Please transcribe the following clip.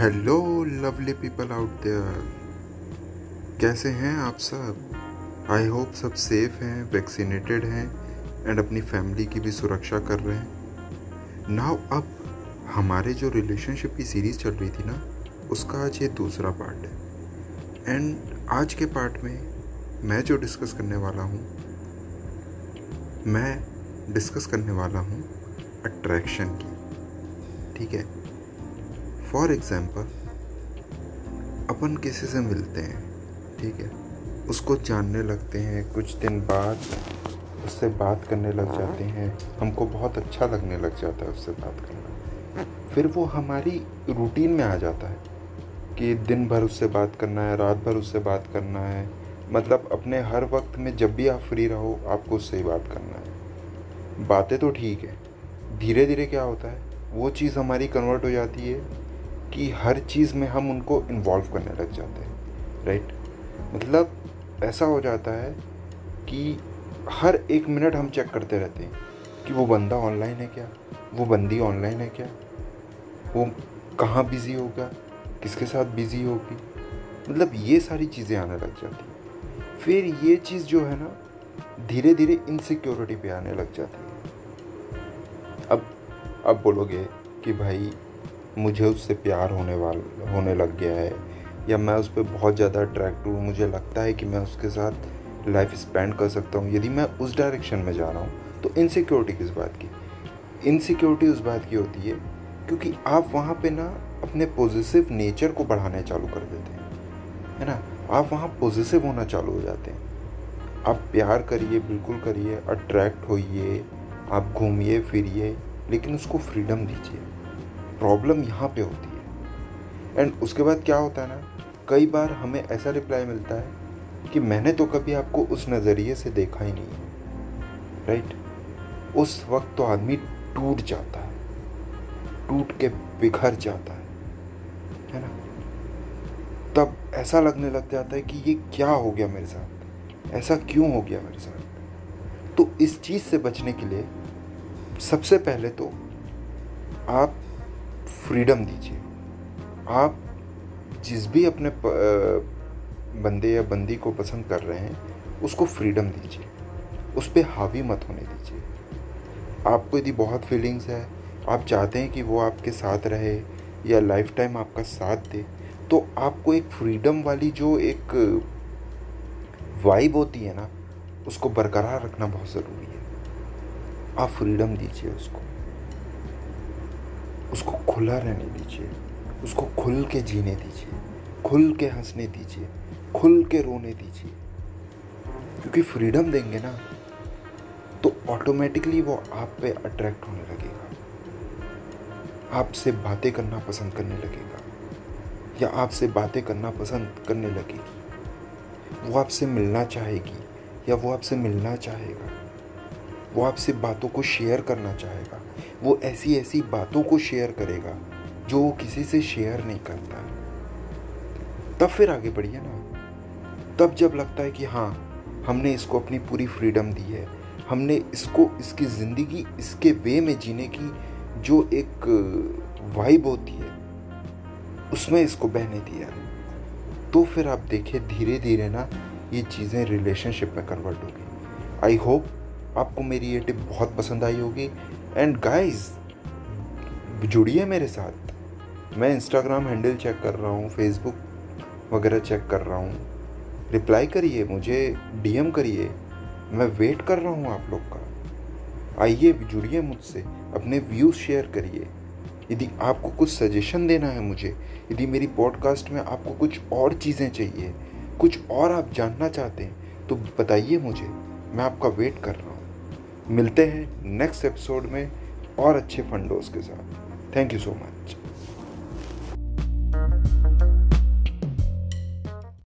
Hello lovely people out there कैसे हैं आप सब? आई होप सब सेफ़ हैं वैक्सीनेटेड हैं एंड अपनी फैमिली की भी सुरक्षा कर रहे हैं। नाउ अब हमारे जो रिलेशनशिप की सीरीज़ चल रही थी ना, उसका आज ये दूसरा पार्ट है। एंड आज के पार्ट में मैं जो डिस्कस करने वाला हूँ, मैं डिस्कस करने वाला हूँ अट्रैक्शन की। ठीक है? फॉर एग्ज़ाम्पल अपन किसी से मिलते हैं, ठीक है? उसको जानने लगते हैं, कुछ दिन बाद उससे बात करने लग जाते हैं, हमको बहुत अच्छा लगने लग जाता है उससे बात करना। फिर वो हमारी रूटीन में आ जाता है कि दिन भर उससे बात करना है, रात भर उससे बात करना है। मतलब अपने हर वक्त में जब भी आप फ्री रहो, आपको उससे ही बात करना है। बातें तो ठीक है धीरे धीरे क्या होता है? वो चीज़ हमारी कन्वर्ट हो जाती है कि हर चीज़ में हम उनको इन्वॉल्व करने लग जाते हैं राइट मतलब ऐसा हो जाता है कि हर एक मिनट हम चेक करते रहते हैं कि वो बंदा ऑनलाइन है क्या? वो बंदी ऑनलाइन है क्या? वो कहाँ बिज़ी होगा? किसके साथ बिज़ी होगी? मतलब ये सारी चीज़ें आने लग जाती हैं। फिर ये चीज़ जो है ना धीरे धीरे इनसिक्योरिटी पे आने लग जाती है। अब अब बोलोगे कि भाई मुझे उससे प्यार होने वाल, होने लग गया है, या मैं उस पर बहुत ज़्यादा अट्रैक्ट हूँ। मुझे लगता है कि मैं उसके साथ लाइफ स्पेंड कर सकता हूँ। यदि मैं उस डायरेक्शन में जा रहा हूँ तो इनसिक्योरिटी किस बात की? इनसिक्योरिटी उस बात की होती है, क्योंकि आप वहाँ पे ना अपने पॉजिटिव नेचर को बढ़ाने चालू कर देते हैं, है ना? आप वहाँ पॉजिटिव होना चालू हो जाते हैं। आप प्यार करिए, बिल्कुल करिए अट्रैक्ट होइए, आप घूमिए, फिरिए, लेकिन उसको फ्रीडम दीजिए। प्रॉब्लम यहाँ पे होती है। एंड उसके बाद क्या होता है ना, कई बार हमें ऐसा रिप्लाई मिलता है कि मैंने तो कभी आपको उस नज़रिए से देखा ही नहीं राइट उस वक्त तो आदमी टूट जाता है। टूट के बिखर जाता है। है ना? तब ऐसा लगने लग जाता है कि ये क्या हो गया मेरे साथ? ऐसा क्यों हो गया मेरे साथ? तो इस चीज़ से बचने के लिए सबसे पहले तो आप फ्रीडम दीजिए। आप जिस भी अपने बंदे या बंदी को पसंद कर रहे हैं, उसको फ्रीडम दीजिए। उस पर हावी मत होने दीजिए। आपको यदि बहुत फीलिंग्स है, आप चाहते हैं कि वो आपके साथ रहे या लाइफ टाइम आपका साथ दे तो आपको एक फ्रीडम वाली जो एक वाइब होती है ना, उसको बरकरार रखना बहुत ज़रूरी है। आप फ्रीडम दीजिए उसको। उसको खुला रहने दीजिए, उसको खुल के जीने दीजिए, खुल के हंसने दीजिए, खुल के रोने दीजिए। क्योंकि फ्रीडम देंगे ना तो ऑटोमेटिकली वो आप पे अट्रैक्ट होने लगेगा। आपसे बातें करना पसंद करने लगेगा। या आपसे बातें करना पसंद करने लगेगी। वो आपसे मिलना चाहेगी, या वो आपसे मिलना चाहेगा। वो आपसे बातों को शेयर करना चाहेगा। वो ऐसी ऐसी बातों को शेयर करेगा, जो वो किसी से शेयर नहीं करता। तब फिर आगे बढ़िए ना। तब जब लगता है कि हाँ हमने इसको अपनी पूरी फ्रीडम दी है। हमने इसको, इसकी ज़िंदगी इसके वे में जीने की जो एक वाइब होती है, उसमें इसको बहने दिया तो फिर आप देखिए धीरे धीरे ना, ये चीज़ें रिलेशनशिप में कन्वर्ट होगी। आई होप आपको मेरी ये टिप बहुत पसंद आई होगी। एंड गाइस जुड़िए मेरे साथ। मैं इंस्टाग्राम हैंडल चेक कर रहा हूँ फेसबुक वगैरह चेक कर रहा हूँ। रिप्लाई करिए मुझे डीएम करिए। मैं वेट कर रहा हूँ आप लोग का। आइए, जुड़िए मुझसे। अपने व्यूज़ शेयर करिए। यदि आपको कुछ सजेशन देना है मुझे, यदि मेरी पॉडकास्ट में आपको कुछ और चीज़ें चाहिए, कुछ और आप जानना चाहते हैं तो बताइए मुझे। मैं आपका वेट कर रहा हूँ। मिलते हैं नेक्स्ट एपिसोड में और अच्छे फंडोज के साथ। Thank you so much